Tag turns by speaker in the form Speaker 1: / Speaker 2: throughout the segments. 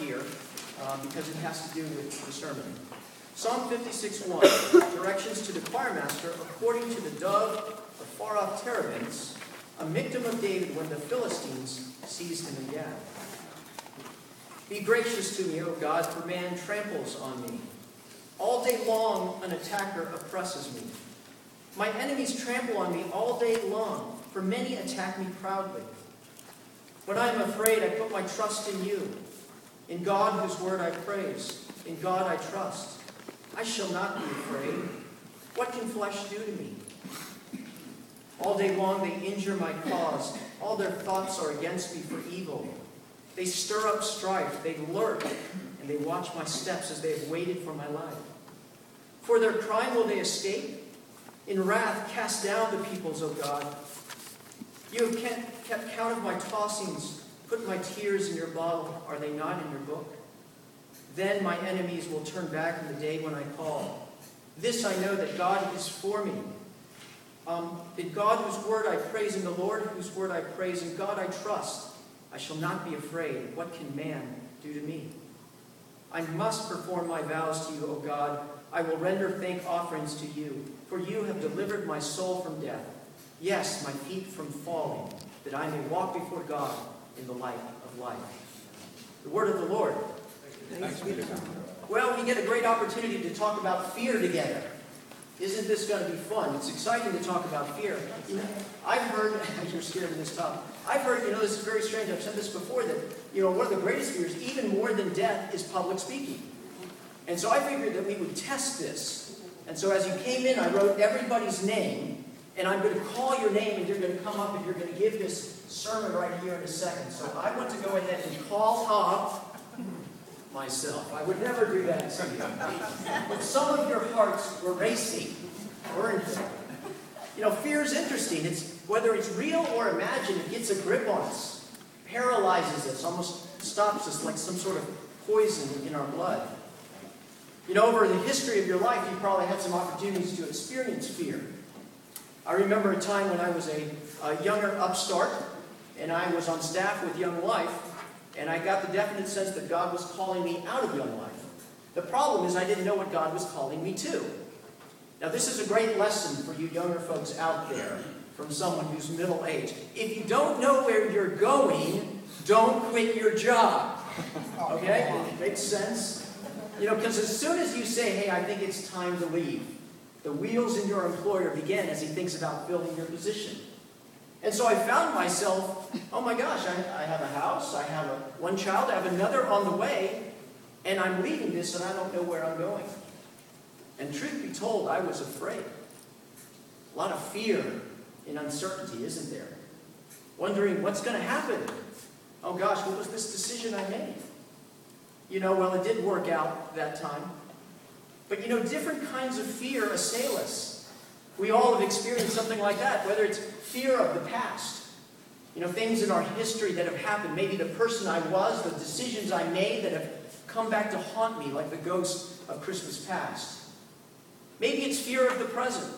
Speaker 1: here uh, because it has to do with the sermon. Psalm 56.1, directions to the choir master according to the dove of far-off terebinths, a Miktam of David when the Philistines seized him in Gath. Be gracious to me, O God, for man tramples on me. All day long an attacker oppresses me. My enemies trample on me all day long, for many attack me proudly. When I am afraid, I put my trust in you. In God, whose word I praise. In God I trust. I shall not be afraid. What can flesh do to me? All day long they injure my cause. All their thoughts are against me for evil. They stir up strife. They lurk, and they watch my steps as they have waited for my life. For their crime will they escape? In wrath cast down the peoples, O God. You have kept count of my tossings, put my tears in your bottle. Are they not in your book? Then my enemies will turn back in the day when I call. This I know that God is for me. Um, God whose word I praise, in the Lord whose word I praise, in God I trust. I shall not be afraid. What can man do to me? I must perform my vows to you, O God. I will render thank offerings to you, for you have delivered my soul from death. Yes, my feet from falling, that I may walk before God in the light of life. The word of the Lord.
Speaker 2: Thanks be to God.
Speaker 1: Well, we get a great opportunity to talk about fear together. Isn't this going to be fun? It's exciting to talk about fear. I've heard, you're scared of this topic. I've heard, you know, this is very strange. I've said this before that, you know, one of the greatest fears, even more than death, is public speaking. And so I figured that we would test this. And so as you came in, I wrote everybody's name, and I'm going to call your name, and you're going to come up and you're going to give this sermon right here in a second. So I want to go ahead and call up myself. I would never do that to you. But some of your hearts were racing, weren't they? You know, fear is interesting. It's whether it's real or imagined, it gets a grip on us, paralyzes us, almost stops us like some sort of poison in our blood. You know, over the history of your life, you probably had some opportunities to experience fear. I remember a time when I was a, a younger upstart, and I was on staff with Young Life, and I got the definite sense that God was calling me out of Young Life. The problem is I didn't know what God was calling me to. Now, this is a great lesson for you younger folks out there from someone who's middle aged. If you don't know where you're going, don't quit your job. Oh, okay? It makes sense? You know, because as soon as you say, hey, I think it's time to leave, the wheels in your employer begin as he thinks about filling your position. And so I found myself, oh my gosh, I, I have a house, I have a, one child, I have another on the way, and I'm leaving this and I don't know where I'm going. And truth be told, I was afraid. A lot of fear and uncertainty, isn't there? Wondering what's going to happen. Oh gosh, what was this decision I made? You know, well, it did work out that time. But you know, different kinds of fear assail us. We all have experienced something like that, whether it's fear of the past. You know, things in our history that have happened. Maybe the person I was, the decisions I made that have come back to haunt me like the ghost of Christmas past. Maybe it's fear of the present,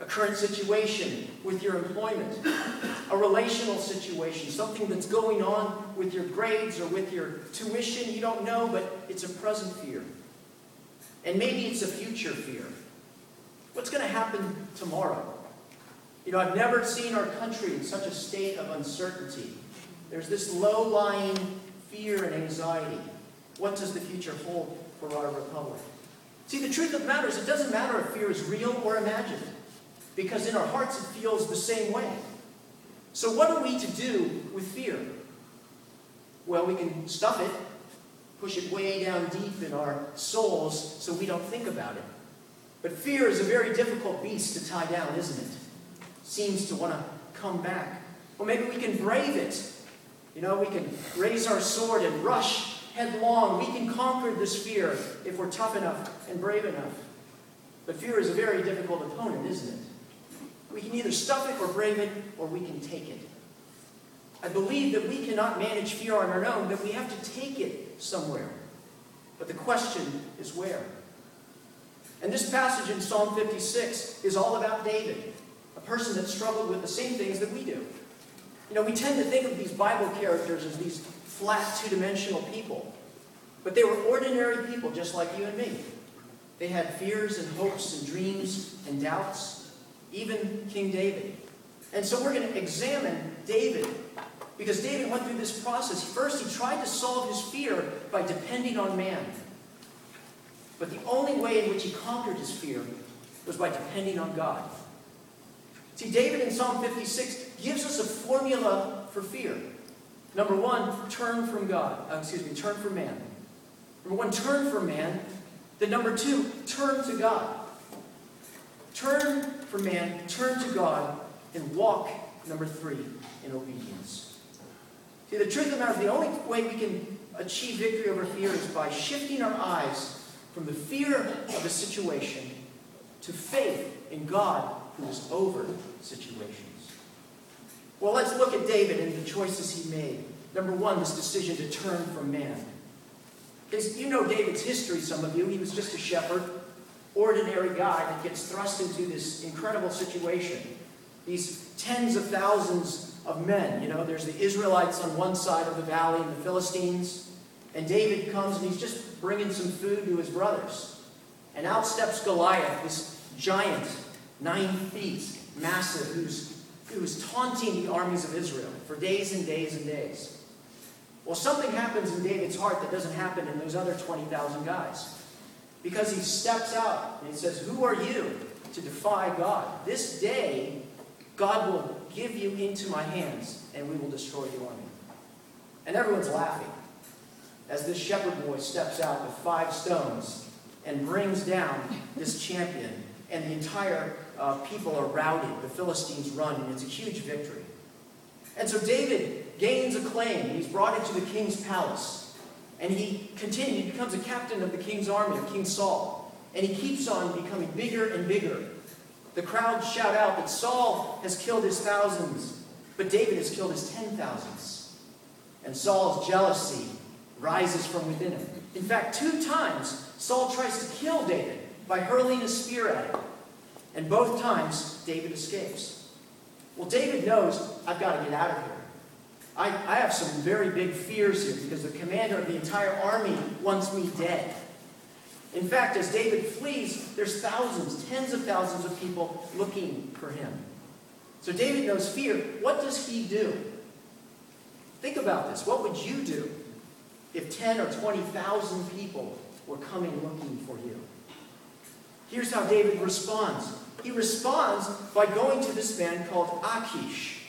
Speaker 1: a current situation with your employment, a relational situation, something that's going on with your grades or with your tuition. You don't know, but it's a present fear. And maybe it's a future fear. What's going to happen tomorrow? You know, I've never seen our country in such a state of uncertainty. There's this low lying fear and anxiety. What does the future hold for our republic? See, the truth of the matter is, it doesn't matter if fear is real or imagined, because in our hearts it feels the same way. So, what are we to do with fear? Well, we can stuff it, push it way down deep in our souls so we don't think about it. But fear is a very difficult beast to tie down, isn't it? seems to want to come back. Or maybe we can brave it. You know, we can raise our sword and rush headlong. We can conquer this fear if we're tough enough and brave enough. But fear is a very difficult opponent, isn't it? We can either stuff it or brave it, or we can take it. I believe that we cannot manage fear on our own, that we have to take it somewhere. But the question is where? And this passage in Psalm 56 is all about David a person that struggled with the same things that we do. You know, we tend to think of these Bible characters as these flat, two dimensional people. But they were ordinary people just like you and me. They had fears and hopes and dreams and doubts, even King David. And so we're going to examine David because David went through this process. First, he tried to solve his fear by depending on man. But the only way in which he conquered his fear was by depending on God. See, David in Psalm 56 gives us a formula for fear. Number one, turn from God. Uh, excuse me, turn from man. Number one, turn from man. Then number two, turn to God. Turn from man, turn to God, and walk, number three, in obedience. See, the truth of the matter is the only way we can achieve victory over fear is by shifting our eyes from the fear of a situation to faith in God who is over situations. Well, let's look at David and the choices he made. Number one, this decision to turn from man. Because you know David's history, some of you. He was just a shepherd, ordinary guy that gets thrust into this incredible situation. These tens of thousands of men. You know, there's the Israelites on one side of the valley and the Philistines. And David comes and he's just bringing some food to his brothers. And out steps Goliath, this giant, nine feet, massive, who's, who's taunting the armies of Israel for days and days and days. Well, something happens in David's heart that doesn't happen in those other 20,000 guys. Because he steps out and he says, Who are you to defy God? This day, God will give you into my hands and we will destroy the army. And everyone's laughing as this shepherd boy steps out with five stones and brings down this champion. And the entire uh, people are routed. The Philistines run, and it's a huge victory. And so David gains acclaim. He's brought into the king's palace. And he continues, he becomes a captain of the king's army, of King Saul. And he keeps on becoming bigger and bigger. The crowd shout out that Saul has killed his thousands, but David has killed his ten thousands. And Saul's jealousy rises from within him. In fact, two times Saul tries to kill David by hurling a spear at him. And both times, David escapes. Well, David knows, I've got to get out of here. I, I have some very big fears here because the commander of the entire army wants me dead. In fact, as David flees, there's thousands, tens of thousands of people looking for him. So David knows fear. What does he do? Think about this. What would you do if 10 or 20,000 people were coming looking for you? Here's how David responds. He responds by going to this man called Achish.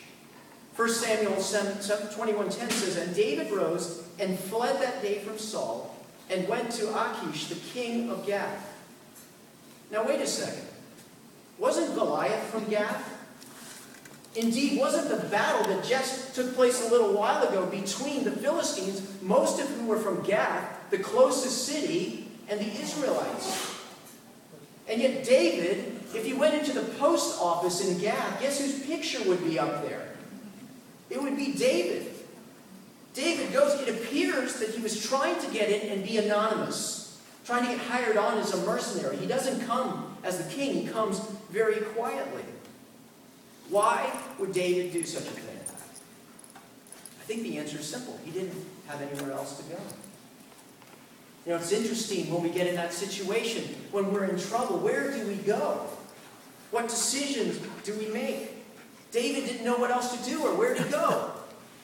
Speaker 1: 1 Samuel 21.10 says, And David rose and fled that day from Saul and went to Achish, the king of Gath. Now wait a second. Wasn't Goliath from Gath? Indeed, wasn't the battle that just took place a little while ago between the Philistines, most of whom were from Gath, the closest city, and the Israelites? And yet David, if he went into the post office in Gath, guess whose picture would be up there? It would be David. David goes, it appears that he was trying to get in and be anonymous, trying to get hired on as a mercenary. He doesn't come as the king, he comes very quietly. Why would David do such a thing? I think the answer is simple. He didn't have anywhere else to go. You know, it's interesting when we get in that situation, when we're in trouble, where do we go? What decisions do we make? David didn't know what else to do or where to go.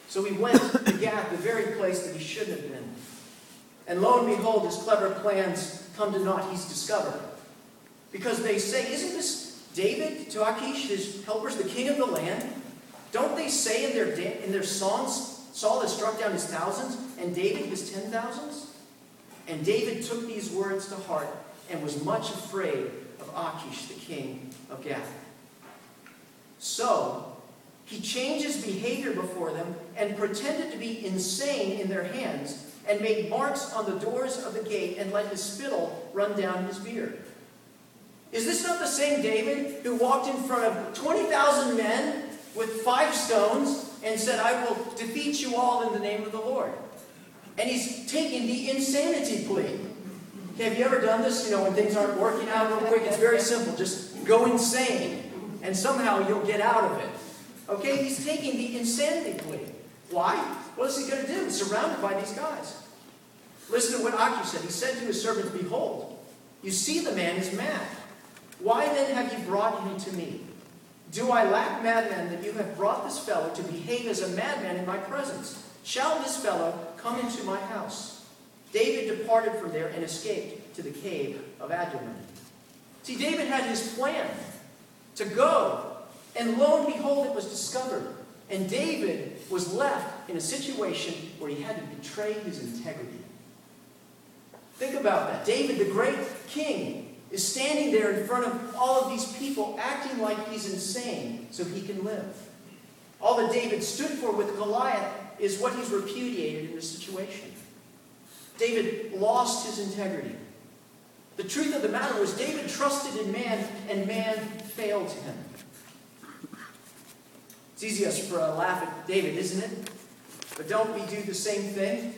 Speaker 1: So he went to Gath, the very place that he shouldn't have been. And lo and behold, his clever plans come to naught. He's discovered. Because they say, Isn't this David to Achish, his helpers, the king of the land? Don't they say in their, in their songs, Saul has struck down his thousands and David his ten thousands? And David took these words to heart and was much afraid of Achish, the king of Gath. So, he changed his behavior before them and pretended to be insane in their hands and made marks on the doors of the gate and let his spittle run down his beard. Is this not the same David who walked in front of 20,000 men with five stones and said, I will defeat you all in the name of the Lord? And he's taking the insanity plea. Have you ever done this? You know, when things aren't working out real quick, it's very simple. Just go insane, and somehow you'll get out of it. Okay, he's taking the insanity plea. Why? What is he going to do? He's surrounded by these guys. Listen to what Achish said. He said to his servants, Behold, you see the man is mad. Why then have you brought him to me? Do I lack madmen that you have brought this fellow to behave as a madman in my presence? Shall this fellow come into my house? David departed from there and escaped to the cave of Adullam. See, David had his plan to go, and lo and behold, it was discovered. And David was left in a situation where he had to betray his integrity. Think about that. David, the great king, is standing there in front of all of these people, acting like he's insane so he can live. All that David stood for with Goliath is what he's repudiated in this situation. David lost his integrity. The truth of the matter was, David trusted in man, and man failed him. It's easiest for a laugh at David, isn't it? But don't we do the same thing?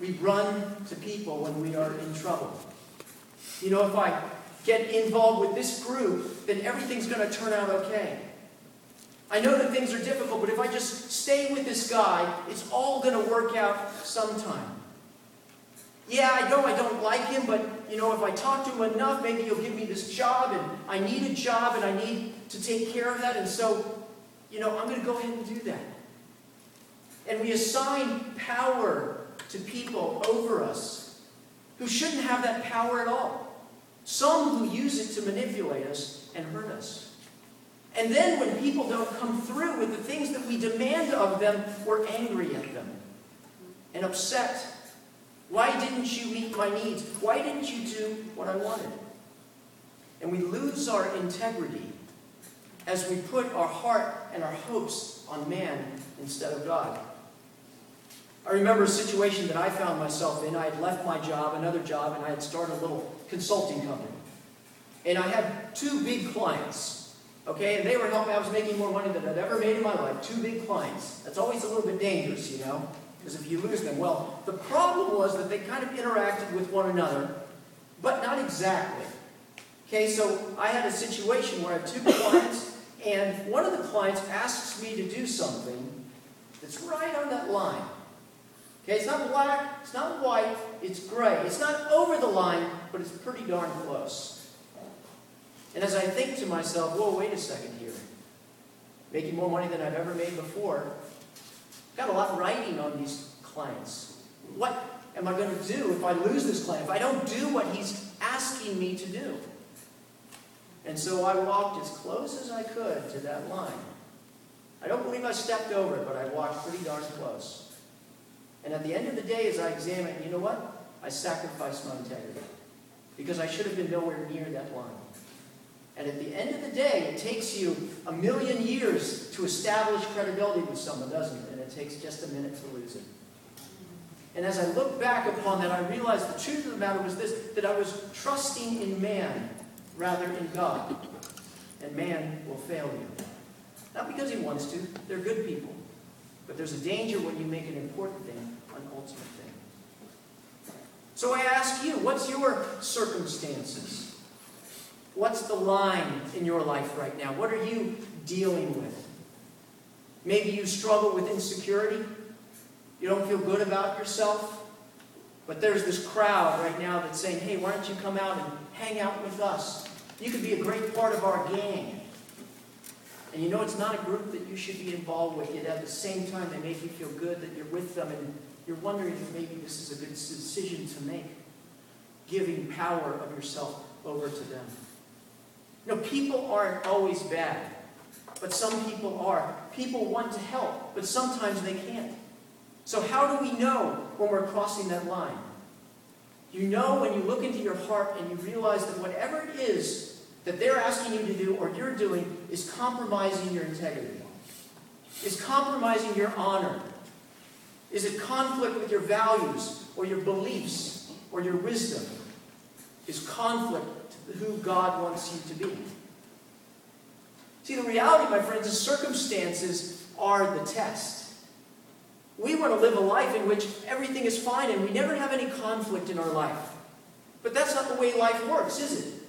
Speaker 1: We run to people when we are in trouble. You know, if I get involved with this group, then everything's going to turn out okay. I know that things are difficult, but if I just stay with this guy, it's all going to work out sometime. Yeah, I know I don't like him, but you know, if I talk to him enough, maybe he'll give me this job, and I need a job, and I need to take care of that, and so, you know, I'm going to go ahead and do that. And we assign power to people over us who shouldn't have that power at all. Some who use it to manipulate us and hurt us. And then when people don't come through with the things that we demand of them, we're angry at them and upset. Why didn't you meet my needs? Why didn't you do what I wanted? And we lose our integrity as we put our heart and our hopes on man instead of God. I remember a situation that I found myself in. I had left my job, another job, and I had started a little consulting company. And I had two big clients, okay? And they were helping. I was making more money than I'd ever made in my life. Two big clients. That's always a little bit dangerous, you know, because if you lose them, well, the problem was that they kind of interacted with one another, but not exactly. Okay, so I had a situation where I had two clients, and one of the clients asks me to do something that's right on that line. Okay, it's not black, it's not white, it's gray. It's not over the line, but it's pretty darn close. And as I think to myself, whoa, wait a second here. Making more money than I've ever made before. Got a lot riding on these clients. What am I going to do if I lose this client? If I don't do what he's asking me to do? And so I walked as close as I could to that line. I don't believe I stepped over it, but I walked pretty darn close. And at the end of the day, as I examine, you know what? I sacrificed my integrity. Because I should have been nowhere near that line. And at the end of the day, it takes you a million years to establish credibility with someone, doesn't it? And it takes just a minute to lose it. And as I look back upon that, I realized the truth of the matter was this that I was trusting in man rather in God. And man will fail you. Not because he wants to, they're good people. But there's a danger when you make an important thing an ultimate thing. So I ask you, what's your circumstances? What's the line in your life right now? What are you dealing with? Maybe you struggle with insecurity. You don't feel good about yourself. But there's this crowd right now that's saying, hey, why don't you come out and hang out with us? You could be a great part of our gang. And you know it's not a group that you should be involved with, yet at the same time they make you feel good that you're with them and you're wondering if maybe this is a good decision to make. Giving power of yourself over to them. You know, people aren't always bad, but some people are. People want to help, but sometimes they can't. So how do we know when we're crossing that line? You know when you look into your heart and you realize that whatever it is that they're asking you to do or you're doing is compromising your integrity, is compromising your honor, is it conflict with your values or your beliefs or your wisdom? Is conflict who God wants you to be? See, the reality, my friends, is circumstances are the test. We want to live a life in which everything is fine and we never have any conflict in our life. But that's not the way life works, is it?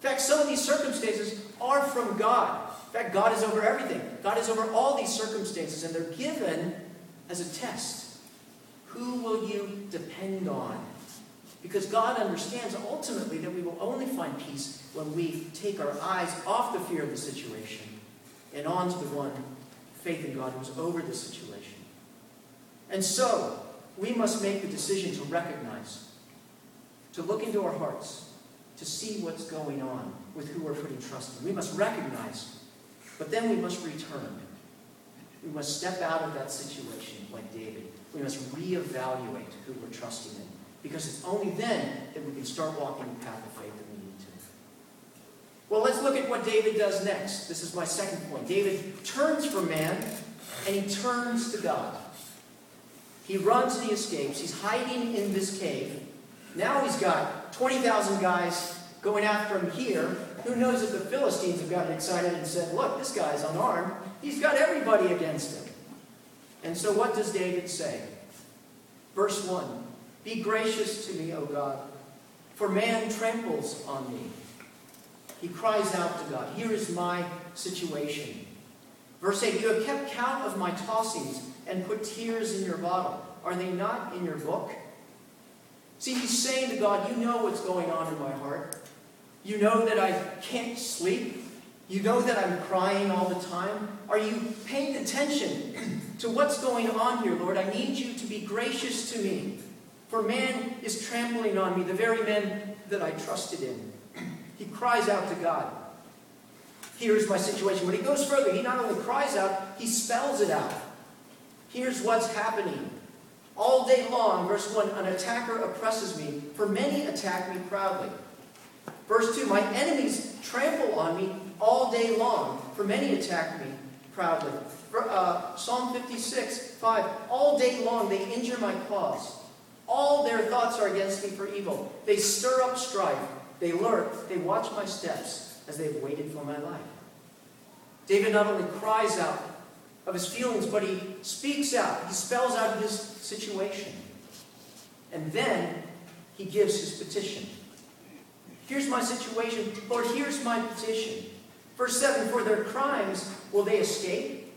Speaker 1: In fact, some of these circumstances are from God. In fact, God is over everything. God is over all these circumstances, and they're given as a test. Who will you depend on? Because God understands ultimately that we will only find peace when we take our eyes off the fear of the situation and onto the one, faith in God, who's over the situation. And so, we must make the decision to recognize, to look into our hearts, to see what's going on with who we're putting trust in. We must recognize, but then we must return. We must step out of that situation like David. We must reevaluate who we're trusting in. Because it's only then that we can start walking the path of faith that we need to. Well, let's look at what David does next. This is my second point. David turns from man and he turns to God. He runs and he escapes. He's hiding in this cave. Now he's got 20,000 guys going after him here. Who knows if the Philistines have gotten excited and said, Look, this guy's unarmed. He's got everybody against him. And so what does David say? Verse 1 Be gracious to me, O God, for man tramples on me. He cries out to God, Here is my situation. Verse 8 You have kept count of my tossings and put tears in your bottle. Are they not in your book? See, he's saying to God, You know what's going on in my heart. You know that I can't sleep. You know that I'm crying all the time. Are you paying attention to what's going on here, Lord? I need you to be gracious to me. For man is trampling on me, the very men that I trusted in. He cries out to God. Here's my situation. When he goes further, he not only cries out, he spells it out. Here's what's happening. All day long, verse 1, an attacker oppresses me, for many attack me proudly. Verse 2, my enemies trample on me all day long, for many attack me proudly. Uh, Psalm 56, 5, all day long they injure my cause. All their thoughts are against me for evil. They stir up strife. They lurk. They watch my steps as they have waited for my life. David not only cries out of his feelings, but he speaks out. He spells out his situation. And then he gives his petition. Here's my situation. Lord, here's my petition. Verse 7 For their crimes will they escape?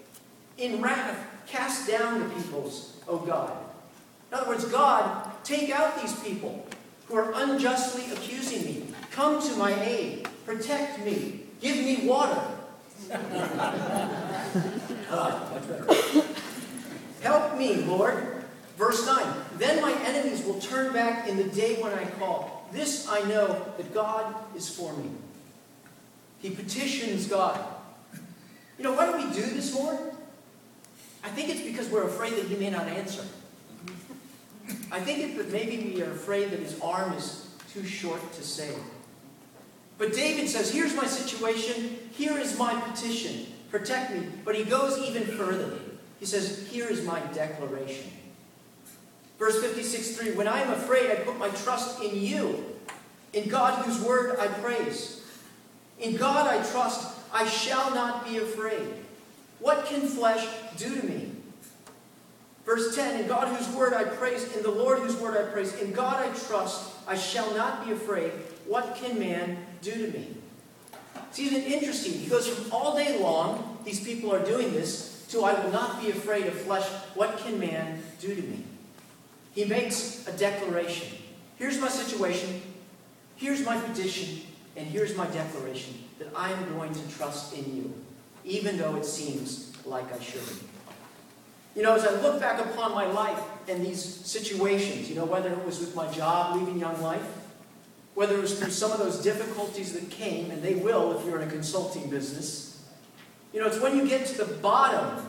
Speaker 1: In wrath, cast down the peoples, O God. In other words, God, take out these people who are unjustly accusing me. Come to my aid. Protect me. Give me water. Help me, Lord. Verse 9 Then my enemies will turn back in the day when I call. This I know that God is for me. He petitions God. You know, why do we do this, Lord? I think it's because we're afraid that He may not answer. I think it's that maybe we are afraid that His arm is too short to save. But David says, Here's my situation. Here is my petition. Protect me. But he goes even further. He says, Here is my declaration. Verse 56 3 When I am afraid, I put my trust in you, in God whose word I praise. In God I trust, I shall not be afraid. What can flesh do to me? Verse 10 In God whose word I praise, in the Lord whose word I praise, in God I trust, I shall not be afraid. What can man do to me? See, isn't it interesting? He goes from all day long, these people are doing this, to I will not be afraid of flesh. What can man do to me? He makes a declaration. Here's my situation. Here's my petition. And here's my declaration that I am going to trust in you, even though it seems like I shouldn't. You know, as I look back upon my life and these situations, you know, whether it was with my job, leaving Young Life, whether it was through some of those difficulties that came, and they will if you're in a consulting business, you know, it's when you get to the bottom,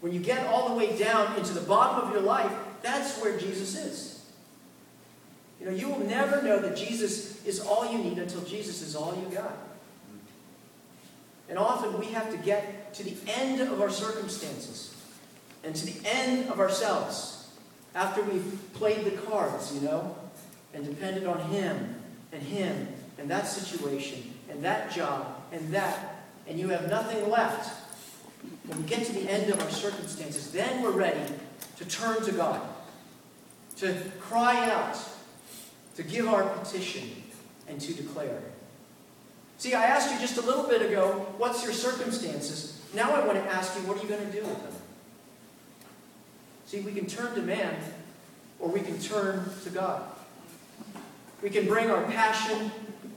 Speaker 1: when you get all the way down into the bottom of your life, that's where Jesus is. You know, you will never know that Jesus is all you need until Jesus is all you got. And often we have to get to the end of our circumstances and to the end of ourselves after we've played the cards, you know, and depended on Him and Him and that situation and that job and that, and you have nothing left. When we get to the end of our circumstances, then we're ready to turn to God, to cry out, to give our petition, and to declare. See, I asked you just a little bit ago, what's your circumstances? Now I want to ask you, what are you going to do with them? See, we can turn to man or we can turn to God. We can bring our passion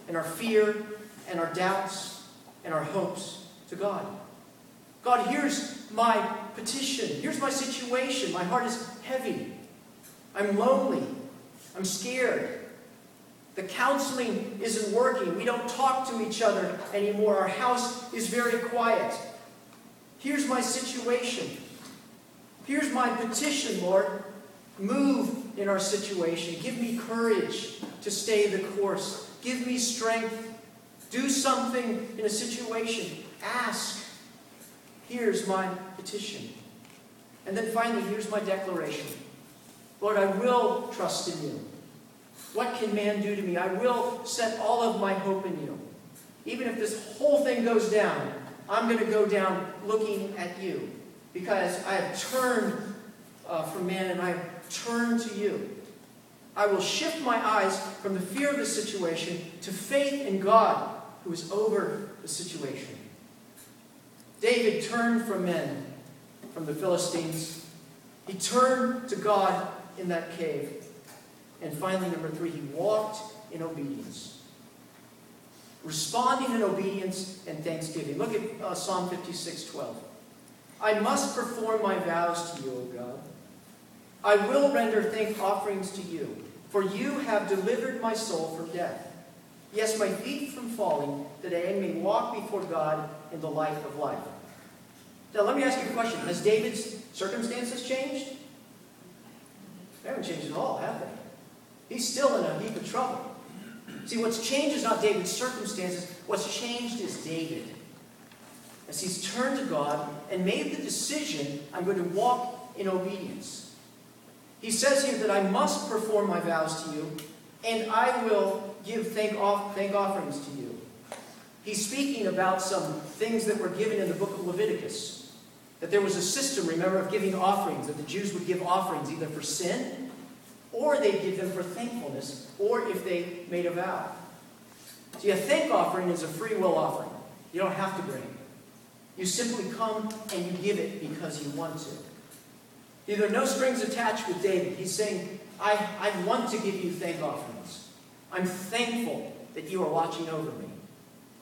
Speaker 1: and our fear and our doubts and our hopes to God. God, here's my petition. Here's my situation. My heart is heavy. I'm lonely. I'm scared. The counseling isn't working. We don't talk to each other anymore. Our house is very quiet. Here's my situation. Here's my petition, Lord. Move in our situation. Give me courage to stay the course. Give me strength. Do something in a situation. Ask. Here's my petition. And then finally, here's my declaration Lord, I will trust in you. What can man do to me? I will set all of my hope in you. Even if this whole thing goes down, I'm going to go down looking at you because I have turned uh, from man and I have turned to you. I will shift my eyes from the fear of the situation to faith in God who is over the situation. David turned from men, from the Philistines. He turned to God in that cave. And finally, number three, he walked in obedience. Responding in obedience and thanksgiving. Look at uh, Psalm 56 12. I must perform my vows to you, O God. I will render thank offerings to you, for you have delivered my soul from death. Yes, my feet from falling, that I may walk before God in the light of life. Now, let me ask you a question. Has David's circumstances changed? They haven't changed at all, have they? He's still in a heap of trouble. See, what's changed is not David's circumstances. What's changed is David. As he's turned to God and made the decision, I'm going to walk in obedience. He says here that I must perform my vows to you, and I will give thank, off, thank offerings to you. He's speaking about some things that were given in the book of Leviticus. That there was a system, remember, of giving offerings, that the Jews would give offerings either for sin, or they'd give them for thankfulness, or if they made a vow. See, a thank offering is a free will offering. You don't have to bring it. You simply come and you give it because you want to. Either no strings attached with David. He's saying, I, I want to give you thank offerings. I'm thankful that you are watching over me.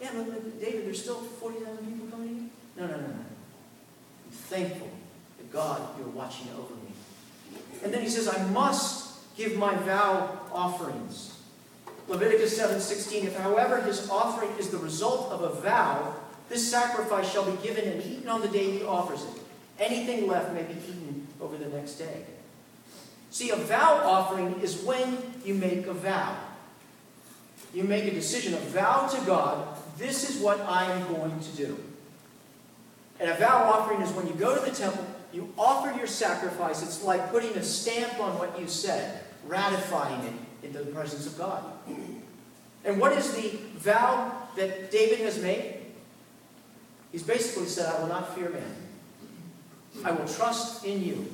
Speaker 1: Yeah, but David, there's still 40,000 people coming in? No, no, no, no I'm thankful that God, you're watching over me. And then he says, I must give my vow offerings. Leviticus 7:16, if however his offering is the result of a vow, this sacrifice shall be given and eaten on the day he offers it. Anything left may be eaten over the next day. See, a vow offering is when you make a vow. You make a decision, a vow to God, this is what I am going to do. And a vow offering is when you go to the temple, you offer your sacrifice. It's like putting a stamp on what you said, ratifying it into the presence of God. And what is the vow that David has made? He's basically said, I will not fear man. I will trust in you.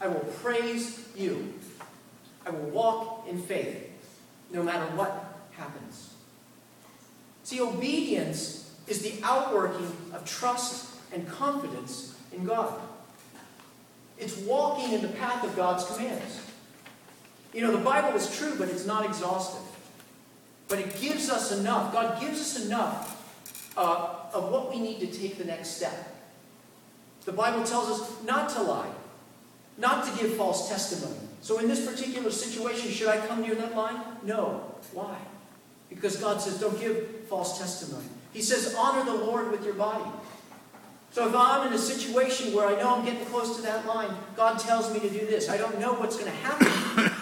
Speaker 1: I will praise you. I will walk in faith no matter what happens. See, obedience is the outworking of trust and confidence in God. It's walking in the path of God's commands. You know, the Bible is true, but it's not exhaustive. But it gives us enough. God gives us enough uh, of what we need to take the next step. The Bible tells us not to lie, not to give false testimony. So in this particular situation, should I come near that line? No. Why? Because God says, don't give false testimony. He says, honor the Lord with your body. So if I'm in a situation where I know I'm getting close to that line, God tells me to do this. I don't know what's going to happen.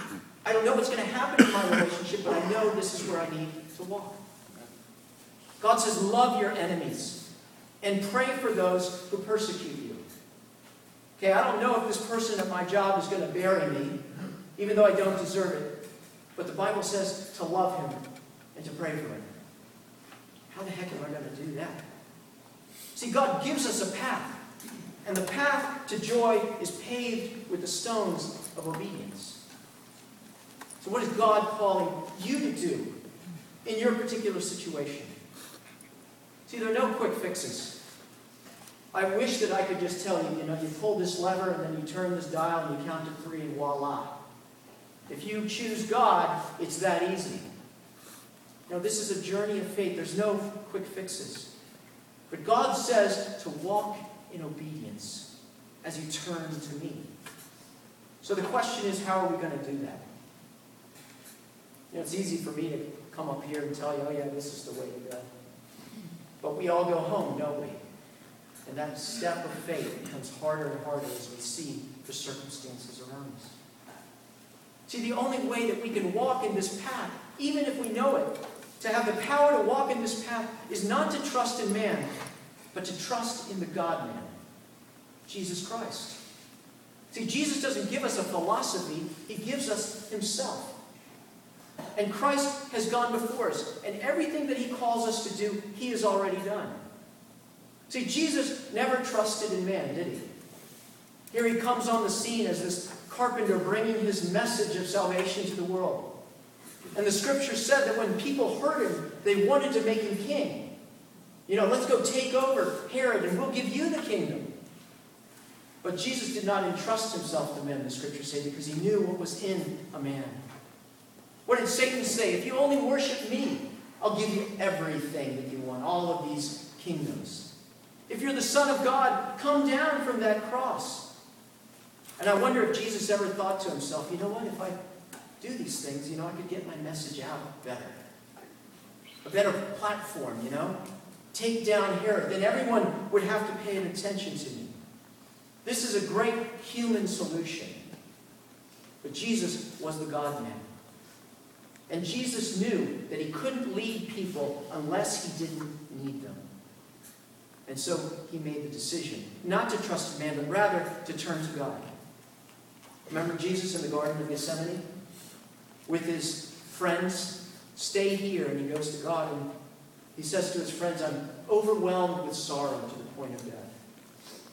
Speaker 1: I don't know what's going to happen in my relationship, but I know this is where I need to walk. God says, love your enemies and pray for those who persecute you. Okay, I don't know if this person at my job is going to bury me, even though I don't deserve it. But the Bible says to love him and to pray for him. How the heck am I going to do that? See, God gives us a path. And the path to joy is paved with the stones of obedience. So, what is God calling you to do in your particular situation? See, there are no quick fixes. I wish that I could just tell you, you know, you pull this lever and then you turn this dial and you count to three and voila. If you choose God, it's that easy. No, this is a journey of faith. There's no quick fixes. But God says to walk in obedience as you turn to me. So the question is, how are we going to do that? You know, it's easy for me to come up here and tell you, oh yeah, this is the way to go. But we all go home, don't we? And that step of faith becomes harder and harder as we see the circumstances around us. See, the only way that we can walk in this path, even if we know it, to have the power to walk in this path, is not to trust in man, but to trust in the God man, Jesus Christ. See, Jesus doesn't give us a philosophy, he gives us himself. And Christ has gone before us, and everything that he calls us to do, he has already done. See, Jesus never trusted in man, did he? Here he comes on the scene as this carpenter bringing his message of salvation to the world. And the scripture said that when people heard him, they wanted to make him king. You know, let's go take over Herod and we'll give you the kingdom. But Jesus did not entrust himself to men, the scriptures say, because he knew what was in a man. What did Satan say? If you only worship me, I'll give you everything that you want, all of these kingdoms. If you're the Son of God, come down from that cross. And I wonder if Jesus ever thought to himself, you know what, if I do these things, you know, I could get my message out better. A better platform, you know? Take down Herod. Then everyone would have to pay attention to me. This is a great human solution. But Jesus was the God man. And Jesus knew that he couldn't lead people unless he didn't need them. And so he made the decision not to trust man, but rather to turn to God. Remember Jesus in the Garden of Gethsemane? With his friends, stay here. And he goes to God and he says to his friends, I'm overwhelmed with sorrow to the point of death.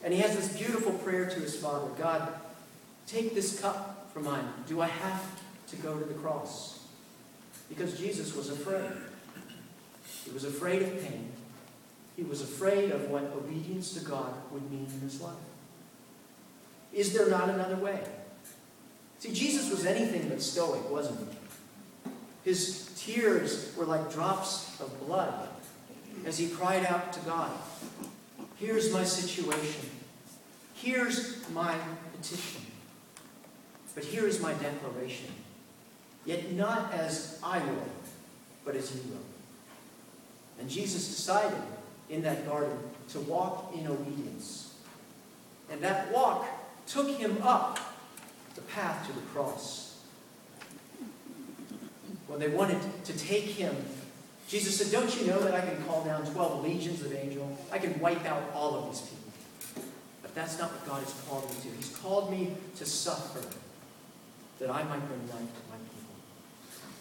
Speaker 1: And he has this beautiful prayer to his Father God, take this cup from mine. Do I have to go to the cross? Because Jesus was afraid. He was afraid of pain. He was afraid of what obedience to God would mean in his life. Is there not another way? See, Jesus was anything but stoic, wasn't he? His tears were like drops of blood as he cried out to God, Here's my situation. Here's my petition. But here is my declaration. Yet not as I will, but as you will. And Jesus decided in that garden to walk in obedience. And that walk took him up the path to the cross. When they wanted to take him, Jesus said, Don't you know that I can call down 12 legions of angels? I can wipe out all of these people. But that's not what God has called me to. He's called me to suffer that I might bring life to my people.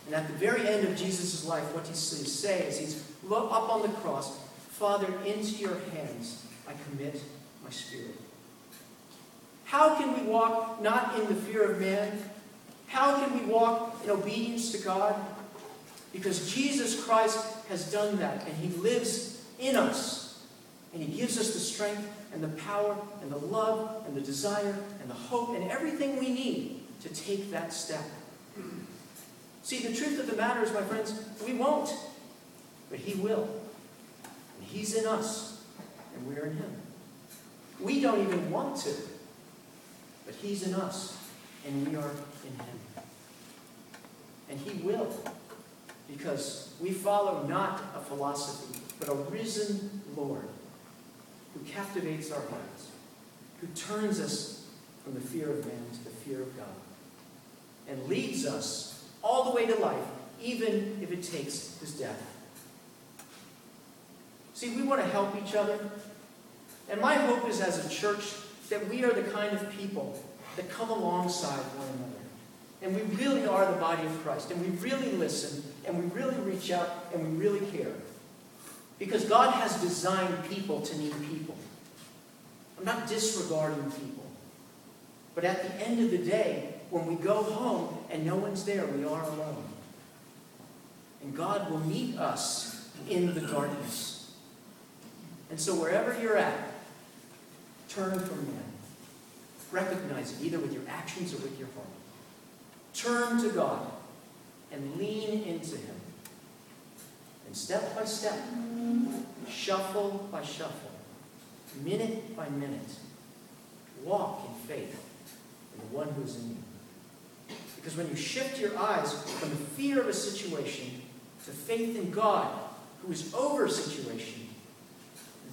Speaker 1: And at the very end of Jesus' life, what he says, is he's up on the cross, Father, into your hands I commit my spirit. How can we walk not in the fear of man? How can we walk in obedience to God? Because Jesus Christ has done that, and He lives in us. And He gives us the strength and the power and the love and the desire and the hope and everything we need to take that step. See, the truth of the matter is, my friends, we won't, but He will. And He's in us, and we're in Him. We don't even want to, but He's in us, and we are in Him. And He will, because we follow not a philosophy, but a risen Lord who captivates our hearts, who turns us from the fear of man to the fear of God, and leads us all the way to life, even if it takes his death. See, we want to help each other. And my hope is as a church that we are the kind of people that come alongside one another. And we really are the body of Christ. And we really listen. And we really reach out. And we really care. Because God has designed people to need people. I'm not disregarding people. But at the end of the day, when we go home and no one's there, we are alone. And God will meet us in the darkness. And so wherever you're at, Turn from man. Recognize it either with your actions or with your heart. Turn to God and lean into Him. And step by step, shuffle by shuffle, minute by minute, walk in faith in the one who's in you. Because when you shift your eyes from the fear of a situation to faith in God, who is over a situation,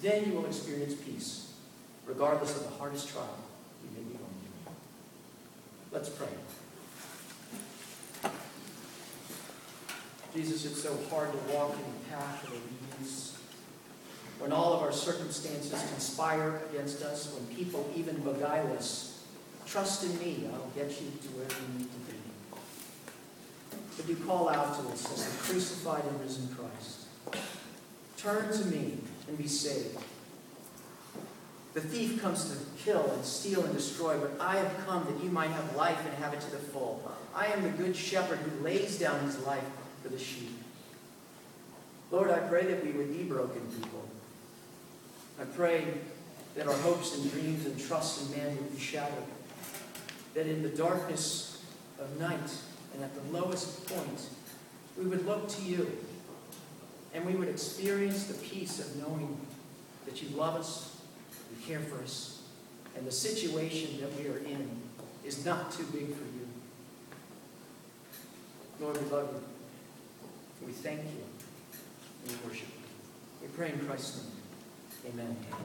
Speaker 1: then you will experience peace, regardless of the hardest trial you may be going through. Let's pray. Jesus, it's so hard to walk in the path of obedience when all of our circumstances conspire against us, when people even beguile us. Trust in me, I'll get you to where you need to be. But you call out to us as the crucified and risen Christ. Turn to me and be saved. The thief comes to kill and steal and destroy, but I have come that you might have life and have it to the full. I am the good shepherd who lays down his life for the sheep. Lord, I pray that we would be broken people. I pray that our hopes and dreams and trust in man would be shattered. That in the darkness of night and at the lowest point, we would look to you and we would experience the peace of knowing that you love us, you care for us, and the situation that we are in is not too big for you. Lord, we love you. We thank you. We worship you. We pray in Christ's name. Amen.